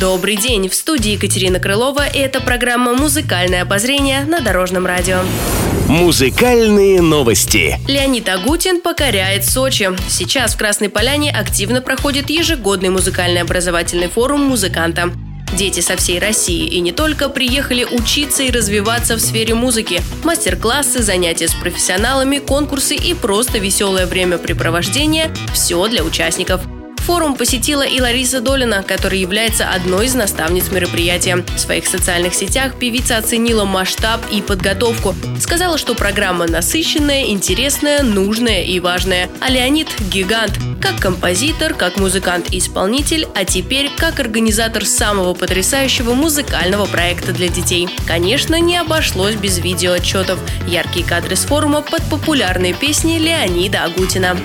Добрый день! В студии Екатерина Крылова и это программа «Музыкальное обозрение» на Дорожном радио. Музыкальные новости. Леонид Агутин покоряет Сочи. Сейчас в Красной Поляне активно проходит ежегодный музыкальный образовательный форум музыканта. Дети со всей России и не только приехали учиться и развиваться в сфере музыки. Мастер-классы, занятия с профессионалами, конкурсы и просто веселое времяпрепровождение – все для участников – Форум посетила и Лариса Долина, которая является одной из наставниц мероприятия. В своих социальных сетях певица оценила масштаб и подготовку. Сказала, что программа насыщенная, интересная, нужная и важная. А Леонид – гигант. Как композитор, как музыкант и исполнитель, а теперь как организатор самого потрясающего музыкального проекта для детей. Конечно, не обошлось без видеоотчетов. Яркие кадры с форума под популярные песни Леонида Агутина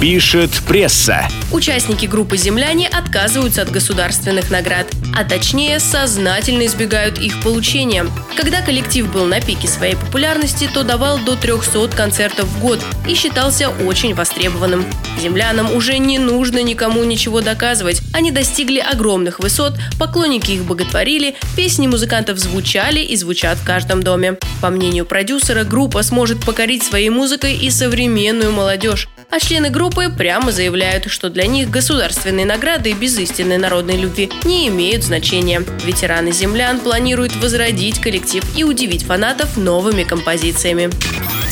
пишет пресса. Участники группы «Земляне» отказываются от государственных наград, а точнее сознательно избегают их получения. Когда коллектив был на пике своей популярности, то давал до 300 концертов в год и считался очень востребованным. Землянам уже не нужно никому ничего доказывать. Они достигли огромных высот, поклонники их боготворили, песни музыкантов звучали и звучат в каждом доме. По мнению продюсера, группа сможет покорить своей музыкой и современную молодежь. А члены группы прямо заявляют, что для них государственные награды без истинной народной любви не имеют значения. Ветераны землян планируют возродить коллектив и удивить фанатов новыми композициями.